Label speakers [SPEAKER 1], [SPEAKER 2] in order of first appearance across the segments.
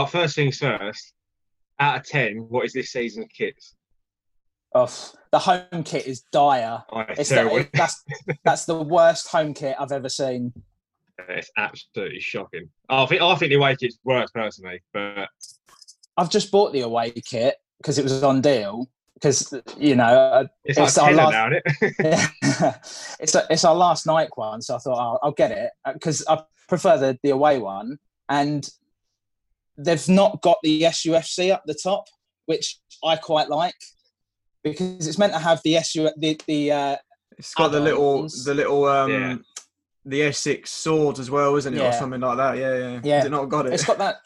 [SPEAKER 1] Well, first things first. Out of ten, what is this season's kits?
[SPEAKER 2] Oh, the home kit is dire.
[SPEAKER 1] Oh, it's
[SPEAKER 2] It's the, it- that's that's the worst home kit I've ever seen.
[SPEAKER 1] It's absolutely shocking. I think I think the away kit's worse personally, but
[SPEAKER 2] I've just bought the away kit because it was on deal. Because you know,
[SPEAKER 1] it's,
[SPEAKER 2] It's
[SPEAKER 1] like
[SPEAKER 2] our last-
[SPEAKER 1] it?
[SPEAKER 2] it's it's our last night one, so I thought I'll, I'll get it because I prefer the the away one, and they've not got the SUFC up the top, which I quite like because it's meant to have the SU the the uh,
[SPEAKER 3] It's got the little,
[SPEAKER 2] add-ons.
[SPEAKER 3] the little, um,
[SPEAKER 1] Yeah.
[SPEAKER 3] the Essex sword as well, isn't it, or something like that? Yeah, yeah.
[SPEAKER 2] Yeah.
[SPEAKER 3] Has it not got it?
[SPEAKER 2] It's got that.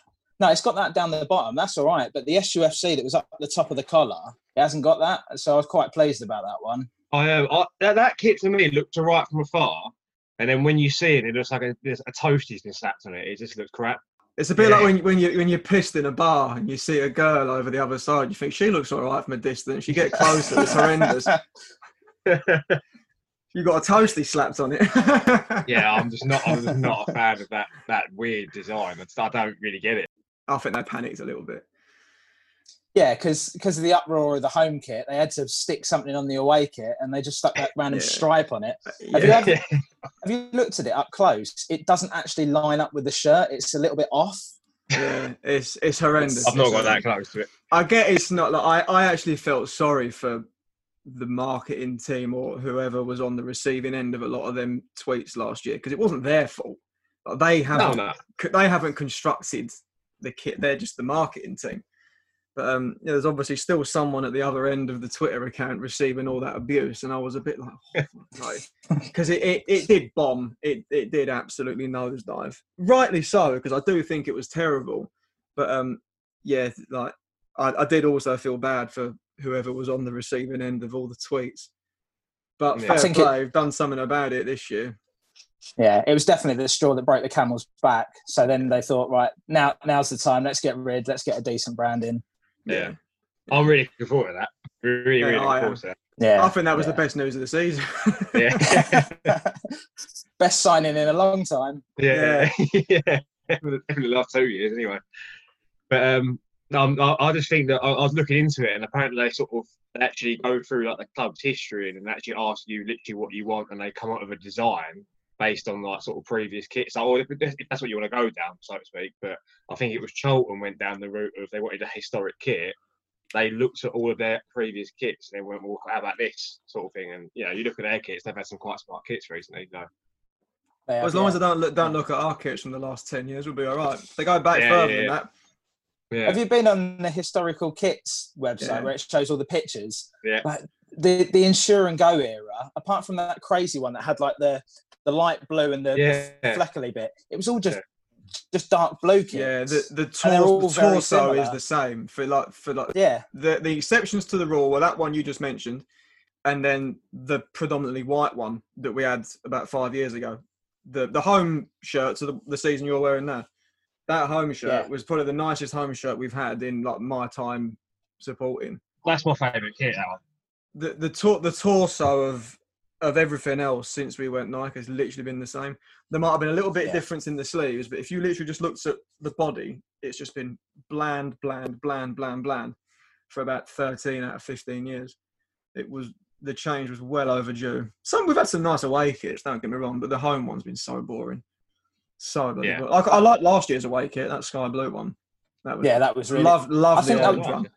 [SPEAKER 2] No, it's got that down the bottom. That's all right. But the SUFC that was up the top of the collar, it hasn't got that. So I was quite pleased about that one.
[SPEAKER 1] I, um, I that, that kit to me looked alright from afar, and then when you see it, it looks like a, there's a toasty's been slapped on it. It just looks crap.
[SPEAKER 3] It's a bit
[SPEAKER 1] Yeah.
[SPEAKER 3] like when when you when you're pissed in a bar and you see a girl over the other side. You think she looks all right from a distance. You get closer, it's horrendous. You got a toasty slapped on it.
[SPEAKER 1] Yeah, I'm just not. I'm just not a fan of that that weird design. I, don't really get it.
[SPEAKER 3] I think they panicked a little bit.
[SPEAKER 2] Yeah, because because of the uproar of the home kit, they had to stick something on the away kit, and they just stuck that random
[SPEAKER 3] Yeah.
[SPEAKER 2] stripe on it.
[SPEAKER 3] Uh,
[SPEAKER 2] yeah. You ever, have you looked at it up close? It doesn't actually line up with the shirt. It's a little bit off.
[SPEAKER 3] yeah, it's it's horrendous.
[SPEAKER 1] I've not got that close to it.
[SPEAKER 3] I get it's not like I, I actually felt sorry for the marketing team or whoever was on the receiving end of a lot of them tweets last year because it wasn't their fault. Like, they haven't
[SPEAKER 1] no.
[SPEAKER 3] c- they haven't constructed the kit. They're just the marketing team. But um, yeah, there's obviously still someone at the other end of the Twitter account receiving all that abuse, and I was a bit like, because it, it, it did bomb. It it did absolutely nosedive. Rightly so, because I do think it was terrible. But um, yeah, like I, I did also feel bad for whoever was on the receiving end of all the tweets. But
[SPEAKER 1] Yeah.
[SPEAKER 3] fair
[SPEAKER 2] I think it-
[SPEAKER 3] play, they've done something about it this year.
[SPEAKER 2] Yeah, it was definitely the straw that broke the camel's back. So then they thought, right now, now's the time. Let's get rid. Let's get a decent brand in.
[SPEAKER 1] Yeah. I'm really looking forward to that. Really,
[SPEAKER 3] Yeah,
[SPEAKER 1] really looking forward to that.
[SPEAKER 2] Yeah,
[SPEAKER 3] I think that was
[SPEAKER 2] yeah.
[SPEAKER 3] the best news of the season.
[SPEAKER 1] Yeah.
[SPEAKER 2] best signing in a long time.
[SPEAKER 1] Yeah, yeah, Definitely the last two years anyway. But um, no, I'm- I, I just think that I, I was looking into it, and apparently they sort of they actually go through like the club's history and, and actually ask you literally what you want, and they come up with a design based on like sort of previous kits. So, oh, or if, if that's what you want to go down, so to speak. But I think it was Charlton went down the route of they wanted a historic kit. They looked at all of their previous kits and they went, "Well, how about this sort of thing?" And you know, you look at their kits; they've had some quite smart kits recently. So
[SPEAKER 2] They
[SPEAKER 3] Well,
[SPEAKER 2] have,
[SPEAKER 3] as long
[SPEAKER 2] yeah.
[SPEAKER 3] as I don't look, don't look at our kits from the last ten years, we'll be all right. If they go back
[SPEAKER 1] Yeah,
[SPEAKER 3] further
[SPEAKER 1] yeah,
[SPEAKER 3] than that.
[SPEAKER 1] yeah,
[SPEAKER 2] Have you been on the historical kits website
[SPEAKER 3] Yeah.
[SPEAKER 2] where it shows all the pictures?
[SPEAKER 1] Yeah.
[SPEAKER 2] Like the the insure and go era, apart from that crazy one that had like the the light blue and the,
[SPEAKER 1] Yeah.
[SPEAKER 2] the fleckly bit, it was all just
[SPEAKER 1] Yeah.
[SPEAKER 2] just dark blue kits.
[SPEAKER 3] Yeah, the the, tor-
[SPEAKER 2] all
[SPEAKER 3] the torso is the same for like for like
[SPEAKER 2] yeah,
[SPEAKER 3] the the exceptions to the rule were that one you just mentioned, and then the predominantly white one that we had about five years ago. The the home shirt, so the, the season you're wearing now. That home shirt
[SPEAKER 2] Yeah.
[SPEAKER 3] was probably the nicest home shirt we've had in like my time supporting.
[SPEAKER 1] that's my favourite kit. That one.
[SPEAKER 3] The the tor- the torso of of everything else since we went Nike has literally been the same. There might have been a little bit
[SPEAKER 2] Yeah.
[SPEAKER 3] difference in the sleeves, but if you literally just looked at the body, it's just been bland, bland, bland, bland, bland for about 13 out of 15 years. It was the change was well overdue. Some we've had some nice away kits, don't get me wrong, but the home one's been so boring. So bloody
[SPEAKER 1] Yeah.
[SPEAKER 3] boring. Like, I like last year's away kit, that sky blue one. That was
[SPEAKER 2] Yeah, that was really.
[SPEAKER 3] love love
[SPEAKER 2] I
[SPEAKER 3] the
[SPEAKER 2] think that
[SPEAKER 3] orange one.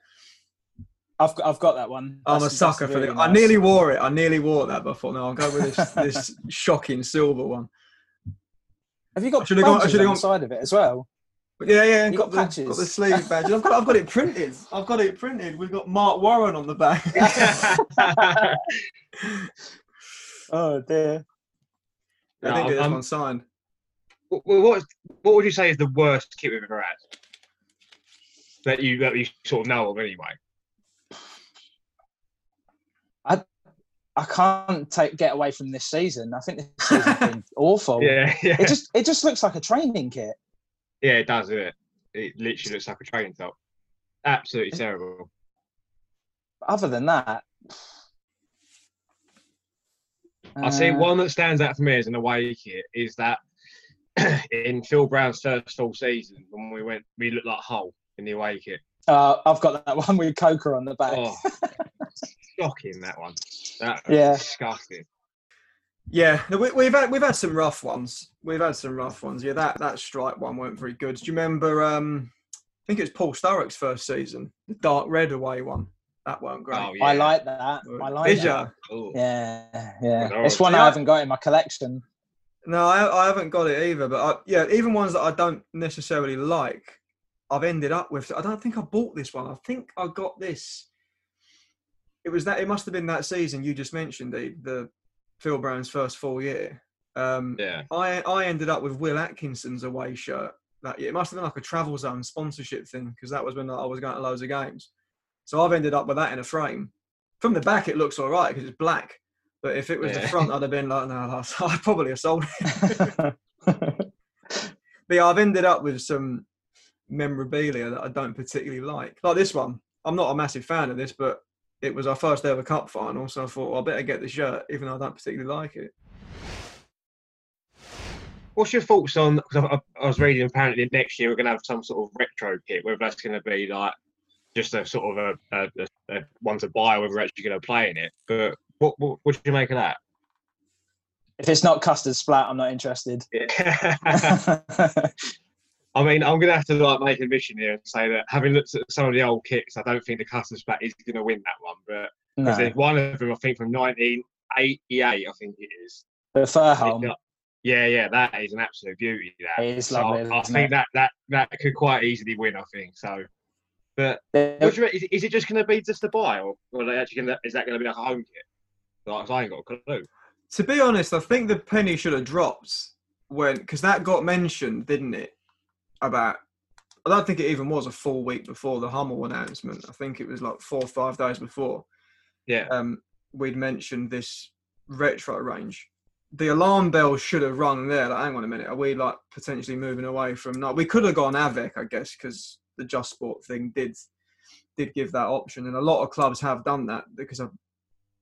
[SPEAKER 2] I've got, I've got that one.
[SPEAKER 3] I'm a sucker
[SPEAKER 2] that's
[SPEAKER 3] for
[SPEAKER 2] really
[SPEAKER 3] the. I nearly wore it. I nearly wore that, but I thought no, I'll go with this this shocking silver one.
[SPEAKER 2] Have you
[SPEAKER 3] I
[SPEAKER 2] got
[SPEAKER 3] should've gone- I should've
[SPEAKER 2] on
[SPEAKER 3] gone-
[SPEAKER 2] the side of it as well?
[SPEAKER 3] But yeah, yeah,
[SPEAKER 2] You
[SPEAKER 3] got,
[SPEAKER 2] got
[SPEAKER 3] the, got the sleeve badges. I've got, I've got it printed. I've got it printed. We've got Mark Warren on the back.
[SPEAKER 2] Oh dear.
[SPEAKER 3] I think there's
[SPEAKER 1] I'm-
[SPEAKER 3] one signed.
[SPEAKER 1] What, what what would you say is the worst kit we've ever had? That you that you sort of know of anyway.
[SPEAKER 2] I can't take get away from this season. I think this season's been awful.
[SPEAKER 1] Yeah, yeah,
[SPEAKER 2] It just it just looks like a training kit.
[SPEAKER 1] yeah. It does, it? It literally looks like a training top. Absolutely terrible.
[SPEAKER 2] Other than that,
[SPEAKER 1] I see
[SPEAKER 2] uh,
[SPEAKER 1] one that stands out for me as an away kit is that in Phil Brown's first full season when we went, we looked like Hull in the away kit.
[SPEAKER 2] Uh, I've got that one with Coca on the back.
[SPEAKER 1] Oh, shocking that one. That was
[SPEAKER 2] Yeah.
[SPEAKER 1] disgusting.
[SPEAKER 3] Yeah, we, we've had we've had some rough ones. We've had some rough ones. Yeah, that that stripe one weren't very good. Do you remember? Um, I think it was Paul Sturrock's first season, the dark red away one. That weren't great.
[SPEAKER 1] Oh, yeah.
[SPEAKER 2] I like that. I like
[SPEAKER 3] Did
[SPEAKER 2] that.
[SPEAKER 3] ya?
[SPEAKER 1] Oh.
[SPEAKER 2] Yeah, yeah.
[SPEAKER 1] Oh,
[SPEAKER 2] It's one
[SPEAKER 3] yeah.
[SPEAKER 2] I haven't got in my collection.
[SPEAKER 3] No, I, I haven't got it either. But I, yeah, even ones that I don't necessarily like, I've ended up with. I don't think I bought this one. I think I got this. It was that. It must have been that season you just mentioned, the, the Phil Brown's first full year. Um,
[SPEAKER 1] Yeah.
[SPEAKER 3] I I ended up with Will Atkinson's away shirt that year. It must have been like a travel zone sponsorship thing because that was when I was going to loads of games. So I've ended up with that in a frame. From the back, it looks all right because it's black. But if it was the front, I'd have been like, no, I'd probably have sold it. But yeah, I've ended up with some memorabilia that I don't particularly like. Like this one. I'm not a massive fan of this, but it was our first ever cup final, so I thought well, I better get the shirt, even though I don't particularly like it.
[SPEAKER 1] What's your thoughts on? Because I, I, I was reading apparently next year we're going to have some sort of retro kit, whether that's going to be like just a sort of a, a, a, a one to buy, or whether we're actually going to play in it. But what what, what do you make of that?
[SPEAKER 2] if it's not custard splat, I'm not interested.
[SPEAKER 1] I mean, I'm going to have to like make a mission here and say that having looked at some of the old kits, I don't think the custard splat is going to win that one. But 'cause
[SPEAKER 2] no,
[SPEAKER 1] there's one of them, I think from 1988, I think it is.
[SPEAKER 2] the Furholm.
[SPEAKER 1] Yeah, yeah, that is an absolute beauty. That
[SPEAKER 2] It is
[SPEAKER 1] So
[SPEAKER 2] lovely,
[SPEAKER 1] I think
[SPEAKER 2] it?
[SPEAKER 1] that that that could quite easily win. I think so. But
[SPEAKER 2] There-
[SPEAKER 1] what do you, is, is it just going to be just a buy, or, or are they actually going to? Is that going to be like a home kit? Like, I ain't got a clue.
[SPEAKER 3] To be honest, I think the penny should have dropped when because that got mentioned, didn't it? About I don't think it even was a full week before the Hummel announcement. I think it was like four or five days before.
[SPEAKER 1] Yeah,
[SPEAKER 3] um, we'd mentioned this retro range. The alarm bell should have rung there. Like, hang on a minute, are we like potentially moving away from? No, we could have gone Avec, I guess, because the Just Sport thing did did give that option, and a lot of clubs have done that because I,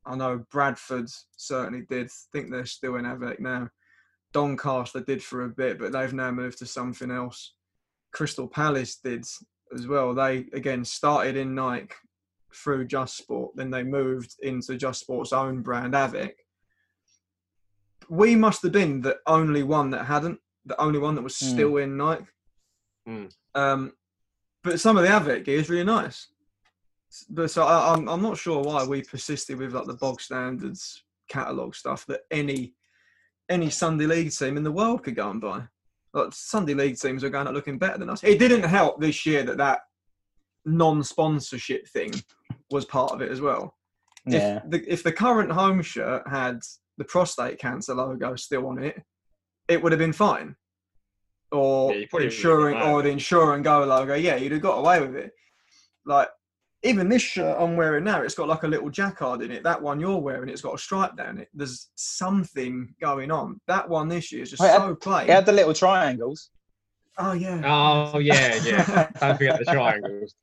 [SPEAKER 3] I know Bradford certainly did. think they're still in Avec now. Doncaster did for a bit, but they've now moved to something else. Crystal Palace did as well. They again started in Nike through Just Sport, then they moved into Just Sport's own brand, Avec. We must have been the only one that hadn't, the only one that was
[SPEAKER 2] Hmm.
[SPEAKER 3] still in Nike.
[SPEAKER 1] Hmm.
[SPEAKER 3] Um, but some of the Avec gear is really nice. But so I, I'm I'm not sure why we persisted with like the bog standards catalog stuff that any any Sunday league team in the world could go and buy. Like Sunday league teams are going out looking better than us. It didn't help this year that that non-sponsorship thing was part of it as well.
[SPEAKER 2] yeah.
[SPEAKER 3] If the, if the current home shirt had the prostate cancer logo still on it, it would have been fine. Or
[SPEAKER 1] Yeah, you probably would've
[SPEAKER 3] ensuring,
[SPEAKER 1] got away
[SPEAKER 3] or the insure and go logo, yeah, you'd have got away with it. Like even this shirt I'm wearing now, it's got like a little jacquard in it. That one you're wearing, it's got a stripe down it. There's something going on. That one this year is just
[SPEAKER 2] Oh, it had-
[SPEAKER 3] so plain.
[SPEAKER 2] It had the little triangles.
[SPEAKER 3] oh yeah.
[SPEAKER 1] Oh yeah, yeah. Don't forget the triangles.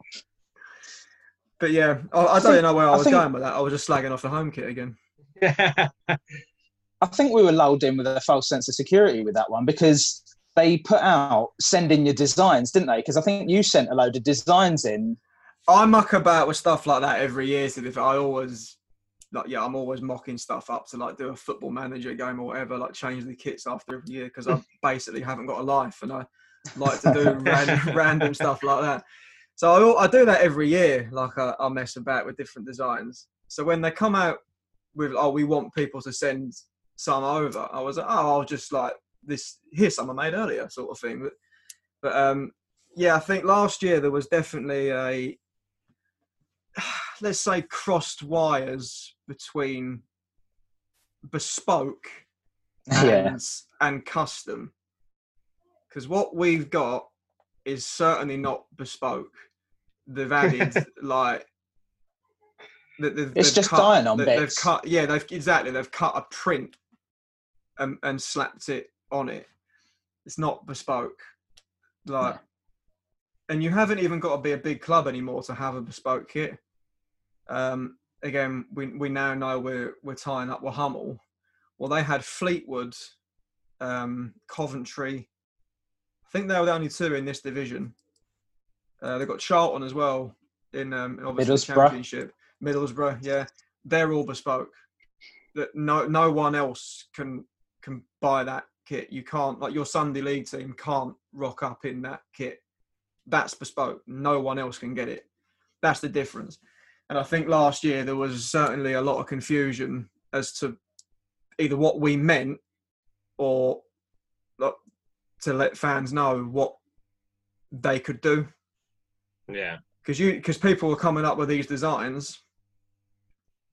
[SPEAKER 3] But yeah, I, I, don't
[SPEAKER 2] think-
[SPEAKER 3] even know where I
[SPEAKER 2] I
[SPEAKER 3] was
[SPEAKER 2] think-
[SPEAKER 3] going with that. I was just slagging off the home kit again.
[SPEAKER 2] I think we were lulled in with a false sense of security with that one because they put out send in your designs, didn't they? Because I think you sent a load of designs in.
[SPEAKER 3] I muck about with stuff like that every year. So if I always, like yeah, I'm always mocking stuff up to like do a football manager game or whatever, like change the kits after every year because I basically haven't got a life and I like to do random, random stuff like that. So I, I do that every year. Like I, I mess about with different designs. So when they come out with oh we want people to send some over, I was like oh I'll just like this here's some I made earlier sort of thing. But but um yeah, I think last year there was definitely a let's say crossed wires between bespoke and,
[SPEAKER 2] Yeah.
[SPEAKER 3] and custom. Because what we've got is certainly not bespoke. They've added like they've,
[SPEAKER 2] It's
[SPEAKER 3] they've
[SPEAKER 2] just
[SPEAKER 3] cut,
[SPEAKER 2] on
[SPEAKER 3] they- They've
[SPEAKER 2] bits.
[SPEAKER 3] cut, yeah, they've exactly they've cut a print and, and slapped it on it. It's not bespoke, like, and you haven't even got to be a big club anymore to have a bespoke kit. Um, again, we we now know we're we're tying up with Hummel. Well, they had Fleetwood, um, Coventry. I think they were the only two in this division. Uh, they've got Charlton as well in um, obviously the
[SPEAKER 2] Middlesbrough.
[SPEAKER 3] championship. Middlesbrough, yeah, they're all bespoke. That no no one else can can buy that kit. You can't like your Sunday league team can't rock up in that kit. That's bespoke. No one else can get it. That's the difference. And I think last year there was certainly a lot of confusion as to either what we meant or to let fans know what they could do
[SPEAKER 1] Yeah.
[SPEAKER 3] because you because people were coming up with these designs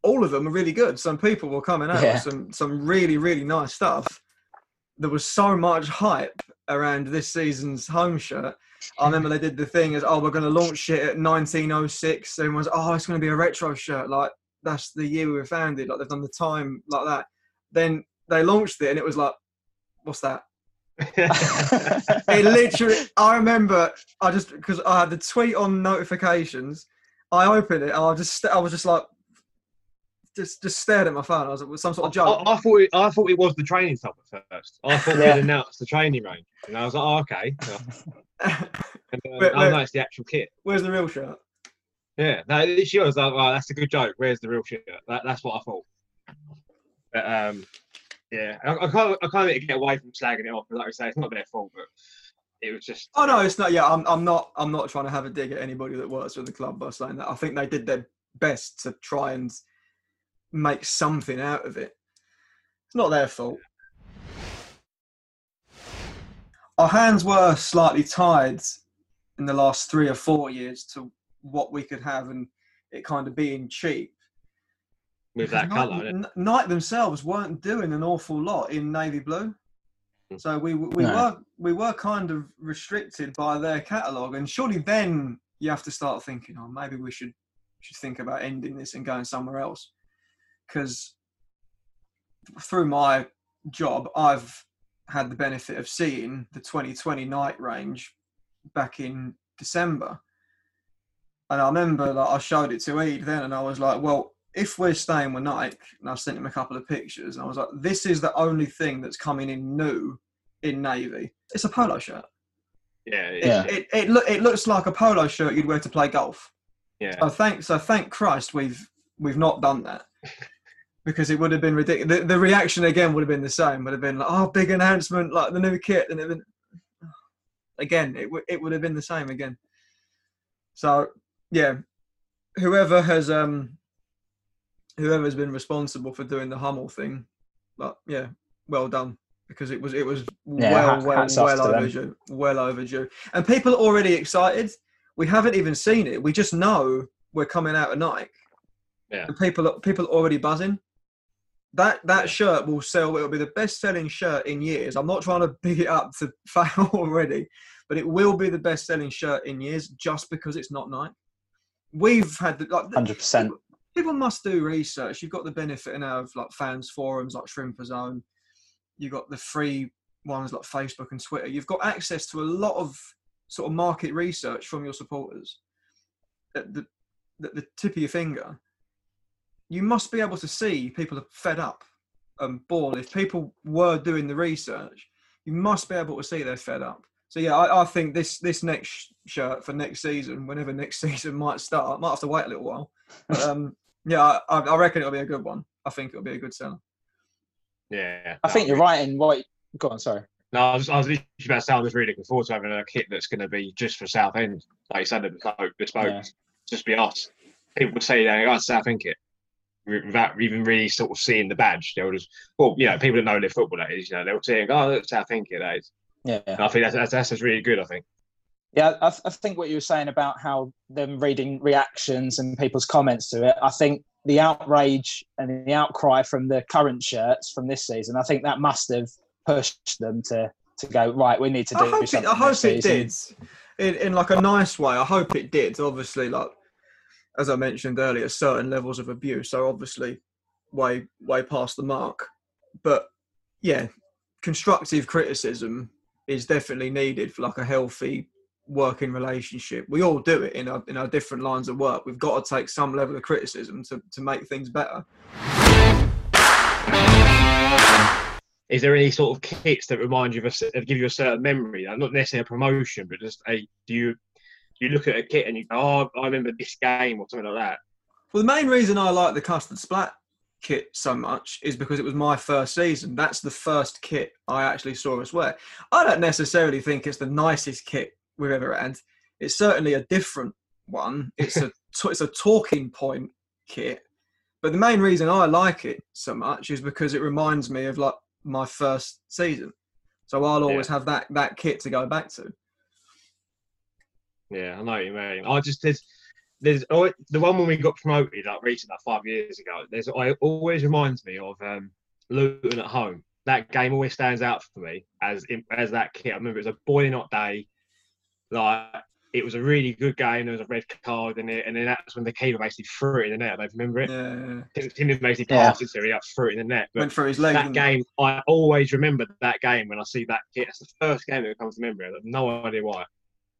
[SPEAKER 3] all of them are really good some people were coming out
[SPEAKER 2] Yeah.
[SPEAKER 3] with some some really really nice stuff there was so much hype around this season's home shirt i remember they did the thing as oh we're going to launch it at 1906 and was oh it's going to be a retro shirt. Like that's the year we were founded. Like they've done the time like that. Then they launched it and it was like what's that? It literally i remember i just because i had the tweet on notifications. I opened it and i just i was just like just just stared at my phone. I was like some sort of joke.
[SPEAKER 1] I, I thought it, I thought it was the training stuff at first. I thought
[SPEAKER 2] Yeah.
[SPEAKER 1] we'd announced the training range, and I was like, oh, okay. And, uh,
[SPEAKER 3] But-
[SPEAKER 1] oh, no, it's the actual kit.
[SPEAKER 3] where's the real shirt
[SPEAKER 1] Yeah, no, she was like, "Oh, that's a good joke. Where's the real shirt? That, that's what I thought. But um, yeah, I, I can't, I can't get away from slagging it off. But like I say, it's not their fault, but it was just.
[SPEAKER 3] oh no it's not yeah I'm, I'm not i'm not trying to have a dig at anybody that works with the club by saying that i think they did their best to try and make something out of it it's not their fault our hands were slightly tied in the last three or four years to what we could have and it kind of being cheap
[SPEAKER 1] with that colour.
[SPEAKER 3] Nike,
[SPEAKER 1] innit?
[SPEAKER 3] Themselves weren't doing an awful lot in navy blue,
[SPEAKER 1] Mm.
[SPEAKER 3] so we we
[SPEAKER 2] No.
[SPEAKER 3] were we were kind of restricted by their catalogue, and surely then you have to start thinking, oh, maybe we should should think about ending this and going somewhere else, because through my job, I've had the benefit of seeing the 2020 Nike range back in December. And I remember like I showed it to Ed then and I was like, well, if we're staying with Nike, and I sent him a couple of pictures, and I was like, this is the only thing that's coming in new in navy. It's a polo shirt.
[SPEAKER 1] Yeah,
[SPEAKER 3] It,
[SPEAKER 2] Yeah.
[SPEAKER 3] it, it, look, it looks like a polo shirt you'd wear to play golf.
[SPEAKER 1] yeah.
[SPEAKER 3] So thank so thank Christ we've we've not done that because it would have been ridiculous. The, the reaction again would have been the same. Would have been like, oh, big announcement, like the new kit, and it would, again it would it would have been the same again. So yeah, whoever has um whoever's been responsible for doing the Hummel thing, like yeah, well done because it was it was
[SPEAKER 2] Yeah,
[SPEAKER 3] well
[SPEAKER 2] hat-
[SPEAKER 3] well
[SPEAKER 2] hats
[SPEAKER 3] well
[SPEAKER 2] to them.
[SPEAKER 3] overdue, well overdue, and people are already excited. We haven't even seen it. We just know we're coming out of Nike.
[SPEAKER 1] Yeah.
[SPEAKER 3] And people people are already buzzing. That that shirt will sell. It will be the best selling shirt in years. I'm not trying to big it up to fail already, but it will be the best selling shirt in years just because it's not Nike. We've had the, like
[SPEAKER 2] Hundred percent.
[SPEAKER 3] people must do research. You've got the benefit now of like fans forums like Shrimper Zone. You've got the free ones like Facebook and Twitter. You've got access to a lot of sort of market research from your supporters at the, the, the tip of your finger. You must be able to see people are fed up and bored. If people were doing the research, you must be able to see they're fed up. So yeah, I, I think this this next shirt for next season, whenever next season might start, might have to wait a little while. But, um, Yeah, I, I I reckon it'll be a good one. I think it'll be a good seller.
[SPEAKER 1] Yeah.
[SPEAKER 2] I think you're right in what. Go on, sorry.
[SPEAKER 1] No, I was, I was literally about to say I was really looking forward to having a kit that's going to be just for Southend. Like you said, the bespoke, bespoke
[SPEAKER 2] Yeah.
[SPEAKER 1] just be us. People would say they go, oh, Southend kit without even really sort of seeing the badge. They would just, well, you know, people that know their football, that is, you know, they'll say, oh, that's how End kit, that is.
[SPEAKER 2] Yeah.
[SPEAKER 1] And I think that's, that's, that's just really good, I think.
[SPEAKER 2] Yeah, I, th- I think what you were saying about how them reading reactions and people's comments to it, I think the outrage and the outcry from the current shirts from this season, I think that must have pushed them to to go right. We need to do
[SPEAKER 3] I hope it,
[SPEAKER 2] something.
[SPEAKER 3] I hope
[SPEAKER 2] this
[SPEAKER 3] it
[SPEAKER 2] season.
[SPEAKER 3] did, in, in like a nice way. I hope it did. Obviously, like as I mentioned earlier, certain levels of abuse are obviously way way past the mark. But yeah, constructive criticism is definitely needed for like a healthy working relationship. We all do it in our in our different lines of work. We've got to take some level of criticism to, to make things better.
[SPEAKER 1] Is there any sort of kits that remind you of a, give you a certain memory? Not necessarily a promotion, but just a, do you, you look at a kit and you go, oh, I remember this game or something like that?
[SPEAKER 3] Well, the main reason I like the custard splat kit so much is because it was my first season. That's the first kit I actually saw us wear. I don't necessarily think it's the nicest kit we've ever had. It's certainly a different one. It's a it's a talking point kit. But the main reason I like it so much is because it reminds me of like my first season. So I'll always have that that kit to go back to.
[SPEAKER 1] Yeah, I know what you mean. I just there's there's always, the one when we got promoted like recent, like five years ago. There's I always reminds me of um, Luton at home. That game always stands out for me as as that kit. I remember it was a boiling hot day. Like it was a really good game. There was a red card in it, and then that's when the keeper basically threw it in the net. I don't remember it.
[SPEAKER 3] Yeah,
[SPEAKER 1] Tim, Tim basically
[SPEAKER 2] Yeah.
[SPEAKER 1] passed it to him, he threw it in the net. But
[SPEAKER 3] went through his leg.
[SPEAKER 1] that
[SPEAKER 3] didn't it?
[SPEAKER 1] game, I always remember that game when I see that kit. It's the first game that comes to memory. I have no idea why.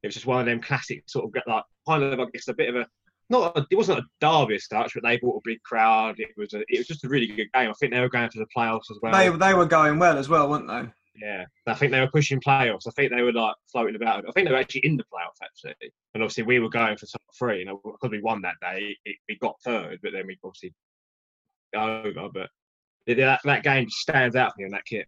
[SPEAKER 1] It was just one of them classic sort of like kind of I guess a bit of a not a, it wasn't a derby as such, but they brought a big crowd. It was a, it was just a really good game. I think they were going to the playoffs as well.
[SPEAKER 3] They they were going well as well, weren't they?
[SPEAKER 1] yeah, I think they were pushing playoffs. I think they were like floating about. I think they were actually in the playoffs actually. And obviously we were going for top three. And because we won that day, it, we got third, but then we obviously got over. But that, that game stands out for me on that kit.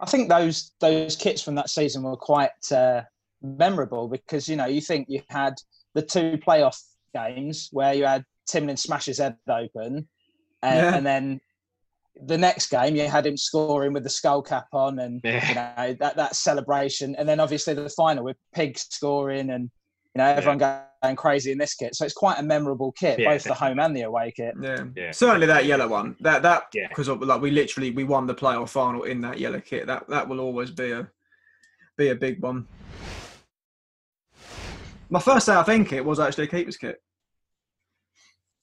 [SPEAKER 2] I think those those kits from that season were quite uh, memorable because you know you think you had the two playoff games where you had Timlin smash his head open, and,
[SPEAKER 3] Yeah.
[SPEAKER 2] and then the next game you had him scoring with the skull cap on, and you know that that celebration, and then obviously the final with Pig scoring and you know everyone going crazy in this kit. So it's quite a memorable kit,
[SPEAKER 1] Yeah,
[SPEAKER 2] both the home and the away kit.
[SPEAKER 3] Yeah.
[SPEAKER 1] Yeah.
[SPEAKER 3] Certainly that yellow one. That that
[SPEAKER 1] Yeah.
[SPEAKER 3] because like we literally we won the playoff final in that yellow kit. That that will always be a be a big one. My first Southend kit was actually a keeper's kit.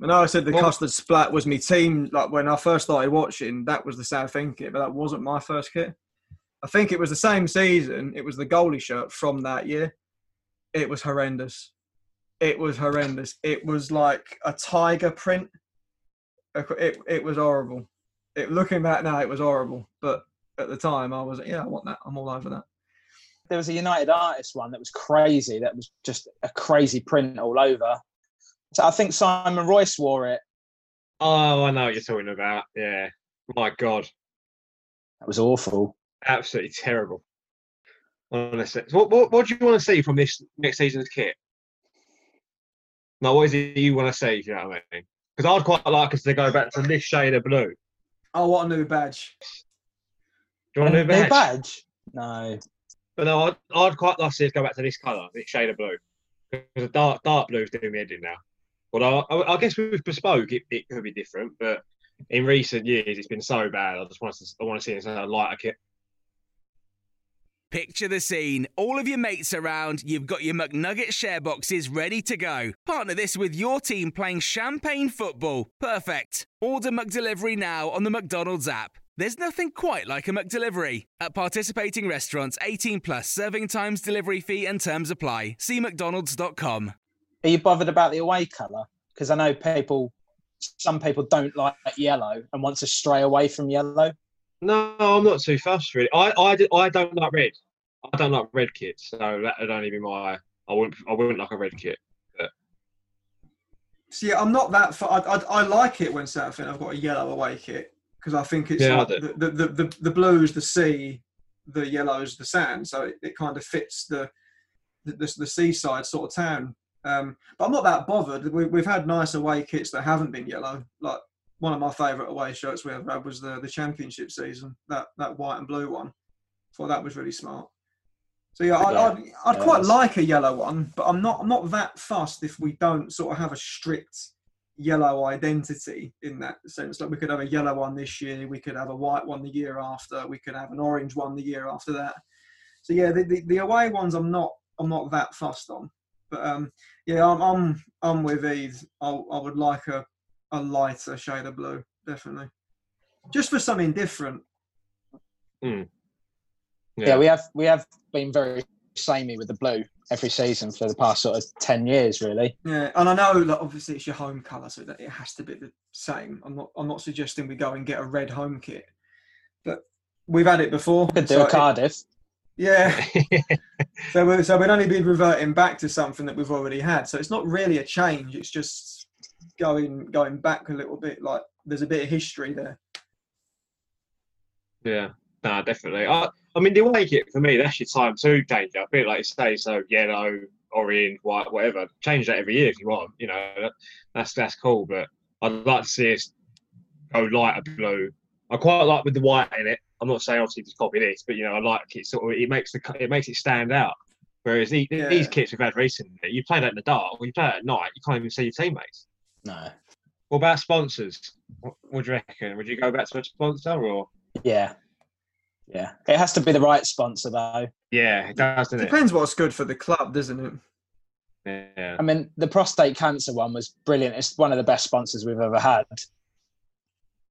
[SPEAKER 3] I know I said the
[SPEAKER 1] Well-
[SPEAKER 3] custard splat was my team. Like when I first started watching, that was the Southend kit, but that wasn't my first kit. I think it was the same season. It was the goalie shirt from that year. It was horrendous. It was horrendous. It was like a tiger print. It, it was horrible. It, looking back now, it was horrible. But at the time, I was yeah, I want that. I'm all over that.
[SPEAKER 2] There was a United artist one that was crazy. That was just a crazy print all over. So I think Simon Royce wore it.
[SPEAKER 1] Oh, I know what you're talking about. Yeah. My God.
[SPEAKER 2] That was awful.
[SPEAKER 1] Absolutely terrible. Honestly. What, what, what do you want to see from this next season's kit? Now, what is it you want to see? You know what I mean? Because I'd quite like us to go back to this shade of blue.
[SPEAKER 3] Oh, I want a new badge.
[SPEAKER 1] Do you want a new
[SPEAKER 2] Their
[SPEAKER 1] badge?
[SPEAKER 2] badge? No.
[SPEAKER 1] But no, I'd, I'd quite like to see us go back to this colour, this shade of blue. Because the dark, dark blue's doing me in now. Although I, I guess with bespoke, it, it could be different. But in recent years, it's been so bad. I just want to, I want to see it in a lighter kit.
[SPEAKER 4] Picture the scene. All of your mates around, you've got your McNugget share boxes ready to go. Partner this with your team playing champagne football. Perfect. Order McDelivery now on the McDonald's app. There's nothing quite like a McDelivery. At participating restaurants, 18 plus serving times, delivery fee, and terms apply. See McDonald's.com.
[SPEAKER 2] Are you bothered about the away colour? Because I know people, some people don't like yellow and want to stray away from yellow.
[SPEAKER 1] No, I'm not too fussed really. I don't like red. I don't like red kits, so that would only be my. I wouldn't I wouldn't like a red kit. But
[SPEAKER 3] See, I'm not that. Far, I, I, I like it when Southend I've got a yellow away kit because I think it's
[SPEAKER 1] Yeah,
[SPEAKER 3] like
[SPEAKER 1] do.
[SPEAKER 3] the, the, the, the blues, the sea, the yellows, the sand. So it, it kind of fits the, the the the seaside sort of town. Um, but I'm not that bothered. We, we've had nice away kits that haven't been yellow. Like one of my favourite away shirts we ever had was the the championship season. That that white and blue one. Thought that was really smart. So yeah, I'd,
[SPEAKER 2] Yeah,
[SPEAKER 3] I'd, I'd
[SPEAKER 2] yeah,
[SPEAKER 3] quite
[SPEAKER 2] that's-
[SPEAKER 3] like a yellow one, but I'm not I'm not that fussed if we don't sort of have a strict yellow identity in that sense. Like we could have a yellow one this year, we could have a white one the year after, we could have an orange one the year after that. So yeah, the, the, the away ones I'm not I'm not that fussed on. But um, yeah, I'm I'm I'm with Eve. I, I would like a a lighter shade of blue, definitely, just for something different.
[SPEAKER 2] Yeah. we have we have been very samey with the blue every season for the past sort of ten years, really.
[SPEAKER 3] Yeah, and I know that obviously it's your home colour, so that it has to be the same. I'm not I'm not suggesting we go and get a red home kit, but we've had it before.
[SPEAKER 2] Could do
[SPEAKER 3] so
[SPEAKER 2] a
[SPEAKER 3] it-
[SPEAKER 2] Cardiff.
[SPEAKER 3] yeah, so we so we'd only been reverting back to something that we've already had. So it's not really a change. It's just going going back a little bit. Like there's a bit of history there.
[SPEAKER 1] Yeah, no, definitely. I, I mean, the away kit for me, that's your time to change it. I feel like you say so yellow, orange, white, whatever. Change that every year if you want. You know, that, that's that's cool. But I'd like to see us go lighter blue. I quite like with the white in it. I'm not saying obviously just copy this, but you know, I like it. Sort of, it makes the it makes it stand out. Whereas these,
[SPEAKER 3] Yeah.
[SPEAKER 1] these kits we've had recently, you play that in the dark, or you play that at night, you can't even see your teammates.
[SPEAKER 2] No.
[SPEAKER 1] What about sponsors? What, what do you reckon? Would you go back to a sponsor or?
[SPEAKER 2] Yeah. Yeah. It has to be the right sponsor though.
[SPEAKER 1] Yeah, it does, doesn't it?
[SPEAKER 3] Depends what's good for the club, doesn't it?
[SPEAKER 1] Yeah.
[SPEAKER 2] I mean, the prostate cancer one was brilliant. It's one of the best sponsors we've ever had.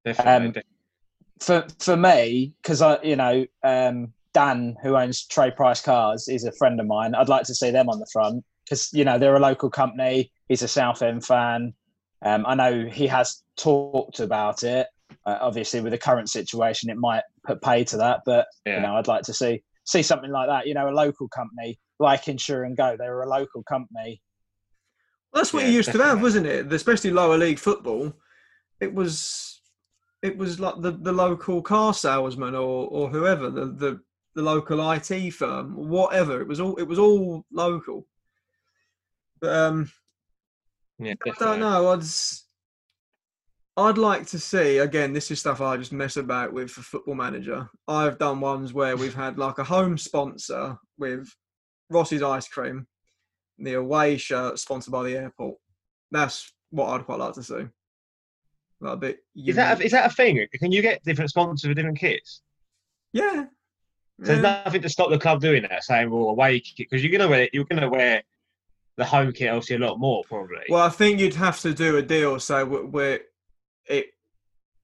[SPEAKER 1] Definitely.
[SPEAKER 2] Um, For for me, because I, you know, um, Dan, who owns Trade Price Cars, is a friend of mine. I'd like to see them on the front because you know they're a local company. He's a Southend fan. Um, I know he has talked about it. Uh, obviously, with the current situation, it might put pay to that. But
[SPEAKER 1] yeah.
[SPEAKER 2] you know, I'd like to see see something like that. You know, a local company like Insure and Go. They were a local company.
[SPEAKER 3] That's what
[SPEAKER 1] Yeah,
[SPEAKER 3] you used to have, wasn't it? Especially lower league football. It was, it was like the, the local car salesman or or whoever the, the the local IT firm, whatever. It was all it was all local. But um,
[SPEAKER 1] yeah,
[SPEAKER 3] I don't know. I'd s- I'd like to see again. This is stuff I just mess about with for Football Manager. I've done ones where we've had like a home sponsor with Rossi's ice cream, the away shirt sponsored by the airport. That's what I'd quite like to see. A bit.
[SPEAKER 1] Is that a, is that a thing? Can you get different sponsors for different kits?
[SPEAKER 3] yeah.
[SPEAKER 1] So there's nothing to stop the club doing that, saying well away kit because you're gonna wear you're gonna wear the home kit obviously a lot more probably.
[SPEAKER 3] Well, I think you'd have to do a deal so where it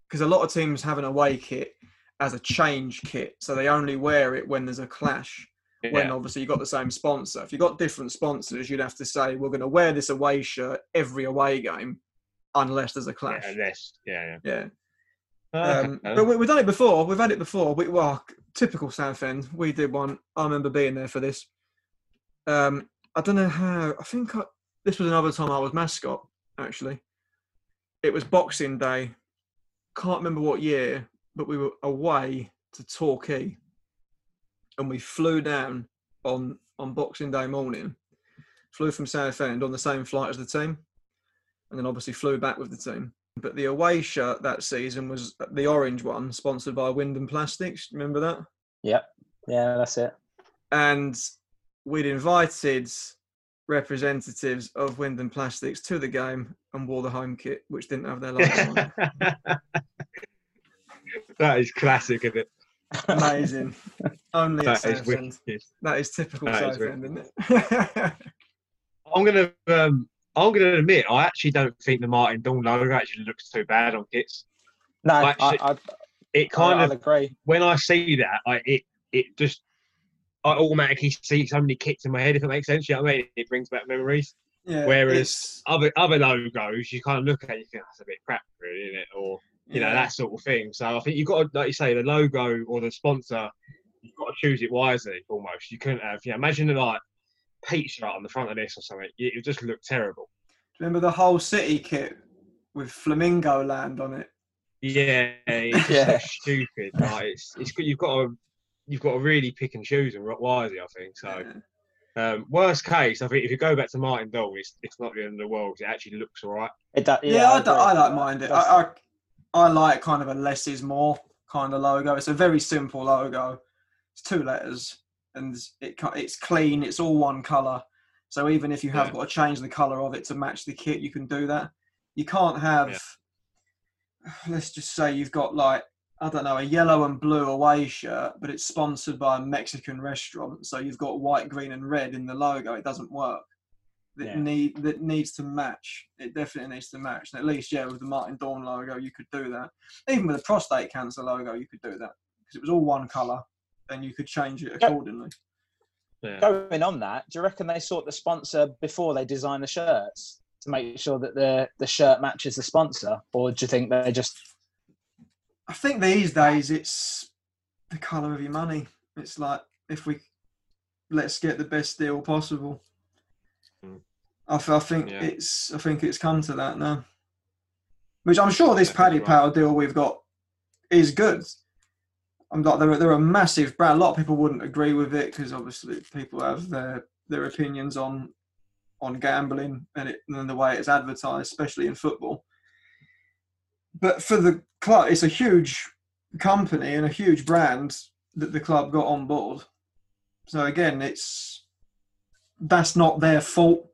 [SPEAKER 3] because a lot of teams have an away kit as a change kit, so they only wear it when there's a clash. When obviously you've got the same sponsor. If you've got different sponsors, you'd have to say we're going to wear this away shirt every away game, unless there's a
[SPEAKER 1] yeah,
[SPEAKER 3] clash.
[SPEAKER 1] unless yeah,
[SPEAKER 3] Yeah,
[SPEAKER 1] yeah.
[SPEAKER 3] um, but we, we've done it before. We've had it before. We, well, typical Southend. We did one. I remember being there for this. Um, I don't know how. I think I, this was another time I was mascot. Actually, it was Boxing Day. Can't remember what year, but we were away to Torquay, and we flew down on on Boxing Day morning. Flew from Southend on the same flight as the team, and then obviously flew back with the team. But the away shirt that season was the orange one, sponsored by Wyndham Plastics. Remember that?
[SPEAKER 2] Yep. Yeah, that's it.
[SPEAKER 3] And we'd invited representatives of Wyndham Plastics to the game and wore the home kit, which didn't have their logo on
[SPEAKER 1] that is classic, isn't it?
[SPEAKER 3] Amazing. Only
[SPEAKER 1] that is wicked.
[SPEAKER 3] That is typical
[SPEAKER 1] That is
[SPEAKER 3] Southend, isn't it?
[SPEAKER 1] I'm gonna um, I'm gonna admit I actually don't think the Martin Dawn logo actually looks too bad on kits.
[SPEAKER 2] No, I,
[SPEAKER 1] Actually,
[SPEAKER 2] I,
[SPEAKER 1] It kind
[SPEAKER 2] I,
[SPEAKER 1] of
[SPEAKER 2] I'll agree.
[SPEAKER 1] when I see that, I it it just I automatically see so many kicks in my head. If it makes sense, you know what I mean? It brings back memories.
[SPEAKER 3] yeah,
[SPEAKER 1] Whereas
[SPEAKER 3] it's-
[SPEAKER 1] other other logos, you kind of look at it, you think that's a bit crap, really, isn't it? Or you know that sort of thing. So I think you've got to, like you say, the logo or the sponsor, you've got to choose it wisely. Almost, you couldn't have. Yeah, imagine the like pizza on the front of this or something. It would just look terrible.
[SPEAKER 3] Remember the Hull City kit with flamingo land on it?
[SPEAKER 1] Yeah, it's
[SPEAKER 2] Yeah.
[SPEAKER 1] so stupid. Like it's it's good. You've got to you've got to really pick and choose and wisely. I think so.
[SPEAKER 3] Yeah.
[SPEAKER 1] Um, worst case, I think if you go back to Martin Dawn, it's, it's not the end of the world. It actually looks all right.
[SPEAKER 2] It do-
[SPEAKER 3] Yeah, I,
[SPEAKER 2] agree
[SPEAKER 3] don't, I
[SPEAKER 2] with
[SPEAKER 3] don't mind it. I, I I like kind of a less is more kind of logo. It's a very simple logo. It's two letters, and it it's clean. It's all one color. So even if you have
[SPEAKER 1] Yeah.
[SPEAKER 3] got to change the color of it to match the kit, you can do that. You can't have. Let's just say you've got like I don't know a yellow and blue away shirt, but it's sponsored by a Mexican restaurant. So you've got white, green, and red in the logo. It doesn't work that
[SPEAKER 2] Yeah.
[SPEAKER 3] need that needs to match. It definitely needs to match. And at least, yeah, with the Martin Dawn logo, you could do that. Even with the prostate cancer logo, you could do that because it was all one color, and you could change it accordingly.
[SPEAKER 1] Yeah.
[SPEAKER 2] Going on that, do you reckon they sort the sponsor before they design the shirts to make sure that the the shirt matches the sponsor, or do you think they just
[SPEAKER 3] I think these days it's the color of your money. It's like if we let's get the best deal possible.
[SPEAKER 1] Mm.
[SPEAKER 3] I, I think
[SPEAKER 1] Yeah.
[SPEAKER 3] it's I think it's come to that now. Which I'm sure this Paddy
[SPEAKER 1] right.
[SPEAKER 3] Power deal we've got is good. I'm like they're, they're a massive brand. A lot of people wouldn't agree with it because obviously people have their their opinions on on gambling and it and the way it's advertised, especially in football. But for the club, it's a huge company and a huge brand that the club got on board. So again, it's that's not their fault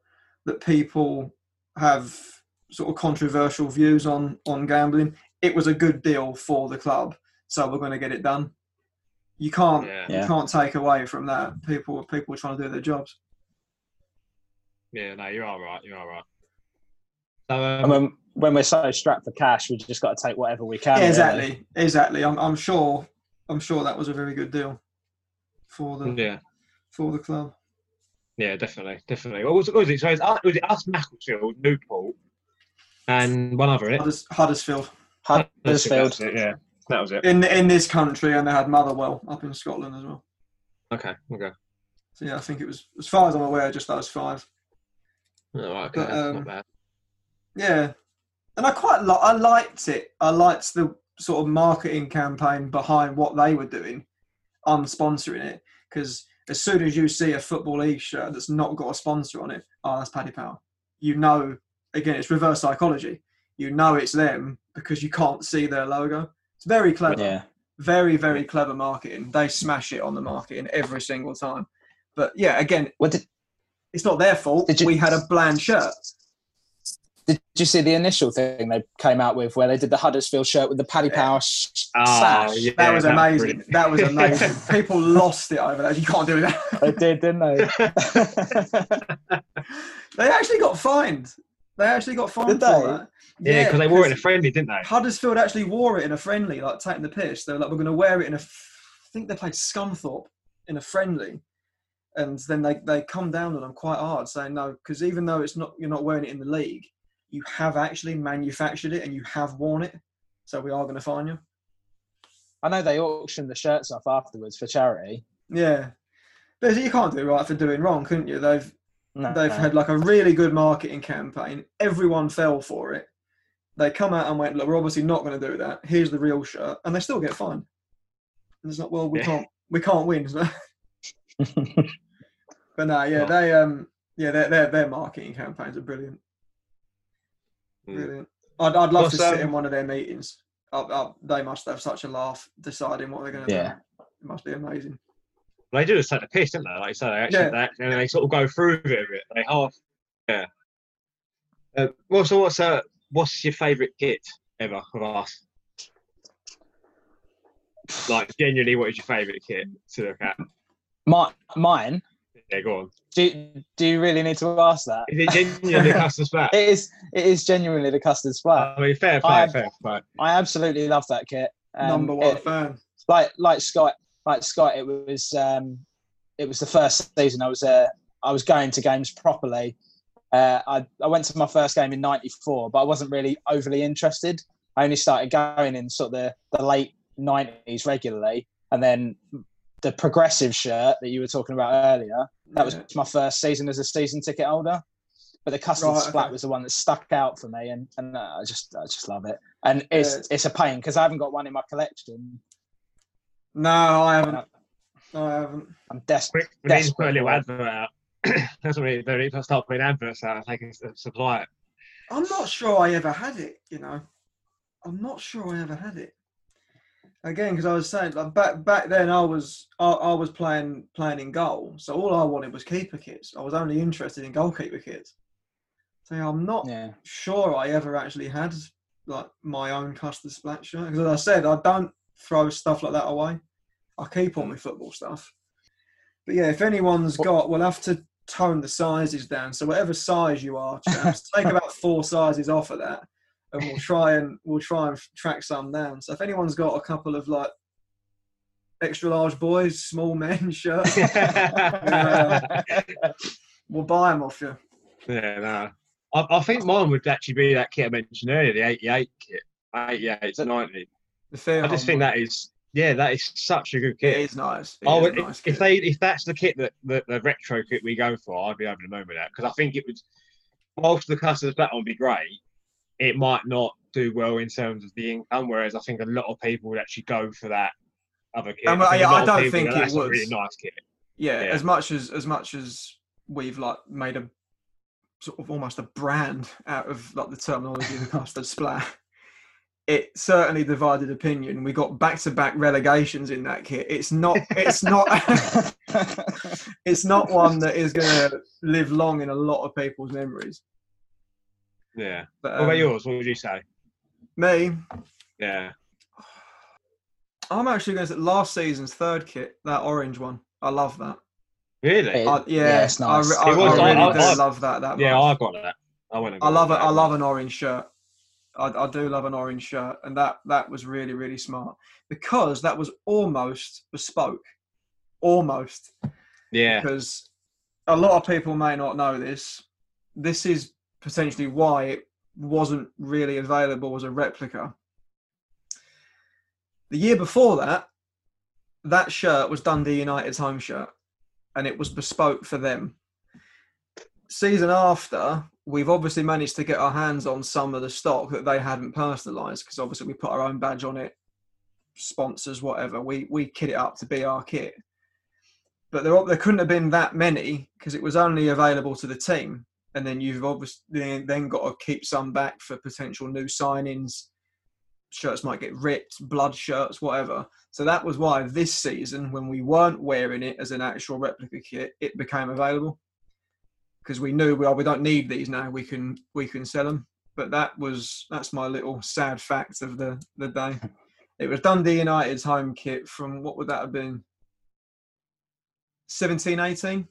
[SPEAKER 3] that people have sort of controversial views on on gambling. It was a good deal for the club, so we're going to get it done. You can't
[SPEAKER 1] Yeah.
[SPEAKER 3] you
[SPEAKER 2] Yeah.
[SPEAKER 3] can't take away from that. People people trying to do their jobs.
[SPEAKER 1] Yeah, no, you're all right. You're all right. So,
[SPEAKER 2] and
[SPEAKER 1] um,
[SPEAKER 2] when when we're so strapped for cash, we just got to take whatever we can.
[SPEAKER 3] Yeah,
[SPEAKER 2] really.
[SPEAKER 3] exactly, exactly. I'm I'm sure I'm sure that was a very good deal for the
[SPEAKER 1] yeah,
[SPEAKER 3] for the club.
[SPEAKER 1] yeah, definitely, definitely. What was, what was it? So, it was, us- was it us, Macclesfield, Newport, and one other it?
[SPEAKER 3] Hudders- Huddersfield
[SPEAKER 2] Huddersfield.
[SPEAKER 1] That's it, Yeah, that was it.
[SPEAKER 3] in in this country, and they had Motherwell up in Scotland as well.
[SPEAKER 1] Okay, okay.
[SPEAKER 3] So yeah, I think it was as far as I'm aware, just those five.
[SPEAKER 1] All right, okay,
[SPEAKER 3] But, um,
[SPEAKER 1] not bad.
[SPEAKER 3] Yeah, and I quite li- I liked it. I liked the sort of marketing campaign behind what they were doing, I'm unsponsoring it. Because as soon as you see a football league shirt that's not got a sponsor on it, oh, that's Paddy Power. You know, again, it's reverse psychology. You know it's them because you can't see their logo. It's very clever.
[SPEAKER 2] Yeah.
[SPEAKER 3] Very, very clever marketing. They smash it on the marketing every single time. But yeah, again,
[SPEAKER 2] What did
[SPEAKER 3] it's not their fault.
[SPEAKER 2] You-
[SPEAKER 3] we had a bland shirt.
[SPEAKER 2] Did you see the initial thing they came out with where they did the Huddersfield shirt with the Paddy Power sh-
[SPEAKER 1] Ah,
[SPEAKER 2] sash?
[SPEAKER 1] yeah,
[SPEAKER 3] That was amazing.
[SPEAKER 1] brilliant.
[SPEAKER 3] That was amazing. People lost it over that. You can't do that.
[SPEAKER 2] They did, didn't they?
[SPEAKER 3] they actually got fined. They actually got fined
[SPEAKER 2] Did
[SPEAKER 3] for
[SPEAKER 2] they?
[SPEAKER 3] that.
[SPEAKER 1] Yeah, because they wore it in a friendly, didn't they?
[SPEAKER 3] Huddersfield actually wore it in a friendly, like taking the piss. They were like, we're going to wear it in a. f- I think they played Scunthorpe in a friendly, and then they they come down on them quite hard, saying no, because even though it's not you're not wearing it in the league, you have actually manufactured it and you have worn it, so we are going to fine you.
[SPEAKER 2] I know they auctioned the shirts off afterwards for charity.
[SPEAKER 3] Yeah, but you can't do right for doing wrong, couldn't you? They've
[SPEAKER 2] No,
[SPEAKER 3] They've had like a really good marketing campaign. Everyone fell for it. They come out and went, look, we're obviously not going to do that. Here's the real shirt, and they still get fined. And it's not well, we
[SPEAKER 1] Yeah.
[SPEAKER 3] can't, we can't win. but no, yeah, they, um, yeah, their their their marketing campaigns are brilliant. Brilliant. I'd, I'd love
[SPEAKER 1] What's,
[SPEAKER 3] to sit
[SPEAKER 1] um,
[SPEAKER 3] in one of their meetings. I, I, they must have such a laugh deciding what they're going to
[SPEAKER 2] Yeah.
[SPEAKER 3] do. It must be amazing.
[SPEAKER 1] They do just take the piss, don't they? Like you say, they actually,
[SPEAKER 3] Yeah.
[SPEAKER 1] they, actually- and they sort of go through with it. They half, yeah. Uh, well, so what's uh, what's your favourite kit ever of us? Like genuinely, what is your favourite kit to look at?
[SPEAKER 2] My, mine.
[SPEAKER 1] Yeah, go on.
[SPEAKER 2] Do you, do you really need to ask that?
[SPEAKER 1] Is it genuinely custard splat?
[SPEAKER 2] It is. It is genuinely the custard splat.
[SPEAKER 1] I mean, fair play,
[SPEAKER 2] I'm-
[SPEAKER 1] fair play.
[SPEAKER 2] I absolutely love that kit. Um,
[SPEAKER 3] Number one
[SPEAKER 2] it-
[SPEAKER 3] fan.
[SPEAKER 2] like like Scott, like Scott. It was um, it was the first season I was uh, I was going to games properly. Uh, I I went to my first game in '94, but I wasn't really overly interested. I only started going in sort of the, the late '90s regularly, and then the progressive shirt that you were talking about earlier. That was
[SPEAKER 3] Yeah.
[SPEAKER 2] my first season as a season ticket holder. but the custard
[SPEAKER 3] Right,
[SPEAKER 2] splat
[SPEAKER 3] okay.
[SPEAKER 2] was the one that stuck out for me, and and uh, I just I just love it. And it's
[SPEAKER 3] Yeah.
[SPEAKER 2] it's a pain because I haven't got one in my collection.
[SPEAKER 3] No, I haven't. I haven't.
[SPEAKER 2] I'm desperate.
[SPEAKER 1] Quick, we need to put a little advert out. That's what we need to do. We need to start putting adverts out and they can supply it.
[SPEAKER 3] I'm not sure I ever had it. You know, I'm not sure I ever had it. Again, because I was saying, like back back then, I was I, I was playing playing in goal, so all I wanted was keeper kits. I was only interested in goalkeeper kits. So I'm not
[SPEAKER 2] Yeah.
[SPEAKER 3] sure I ever actually had like my own custard splat shirt. Because as I said, I don't throw stuff like that away. I keep all my football stuff. But yeah, if anyone's got, we'll have to tone the sizes down. So whatever size you are, chaps, take about four sizes off of that, and we'll try and we'll try and track some down. So if anyone's got a couple of like extra large boys, small men shirts, uh, we'll buy them off you.
[SPEAKER 1] Yeah, no. I, I think mine would actually be that kit I mentioned earlier, the 88 kit. 88 to 90.
[SPEAKER 3] The
[SPEAKER 1] I just think that is, yeah, that is such a good kit.
[SPEAKER 3] It is nice. It
[SPEAKER 1] I
[SPEAKER 3] is
[SPEAKER 1] would,
[SPEAKER 3] nice
[SPEAKER 1] if they if that's the kit that the, the retro kit we go for, I'd be over the moon with that because I think it would. Whilst the customers that would be great, it might not do well in terms of the income. Whereas I think a lot of people would actually go for that other kit.
[SPEAKER 3] Um,
[SPEAKER 1] think a
[SPEAKER 3] yeah, I don't think it
[SPEAKER 1] "That's a
[SPEAKER 3] would."
[SPEAKER 1] really nice kit.
[SPEAKER 3] yeah,
[SPEAKER 1] Yeah.
[SPEAKER 3] as much as as much as we've like made a sort of almost a brand out of like the terminology of the custard splat it certainly divided opinion we got back-to-back relegations in that kit it's not it's not it's not one that is going to live long in a lot of people's memories
[SPEAKER 1] Yeah.
[SPEAKER 3] but
[SPEAKER 1] What about
[SPEAKER 3] um,
[SPEAKER 1] yours? What would you say?
[SPEAKER 3] me
[SPEAKER 1] Yeah.
[SPEAKER 3] i'm actually going to say last season's third kit that orange one i love that
[SPEAKER 1] Really?
[SPEAKER 3] I, yeah,
[SPEAKER 2] yeah, it's nice.
[SPEAKER 3] re- I,
[SPEAKER 1] It was-
[SPEAKER 3] I really
[SPEAKER 1] I-
[SPEAKER 3] do
[SPEAKER 1] I-
[SPEAKER 3] love that that
[SPEAKER 1] yeah,
[SPEAKER 3] much.
[SPEAKER 1] I got that. I went. and
[SPEAKER 3] I love it. I love an orange shirt. I, I do love an orange shirt, and that that was really really smart because that was almost bespoke, almost
[SPEAKER 1] Yeah.
[SPEAKER 3] because a lot of people may not know this. This is potentially why it wasn't really available as a replica. The year before that, that shirt was Dundee United's home shirt, and it was bespoke for them. Season after, we've obviously managed to get our hands on some of the stock that they hadn't personalised because obviously we put our own badge on it, sponsors, whatever. We we kit it up to be our kit but there, there couldn't have been that many because it was only available to the team. And then you've obviously then, got to keep some back for potential new signings. Shirts might get ripped, blood shirts, whatever. So that was why this season, when we weren't wearing it as an actual replica kit, it became available because we knew well we don't need these now. We can we can sell them. But that was that's my little sad fact of the the day. It was Dundee United's home kit from what would that have been? 17, 18.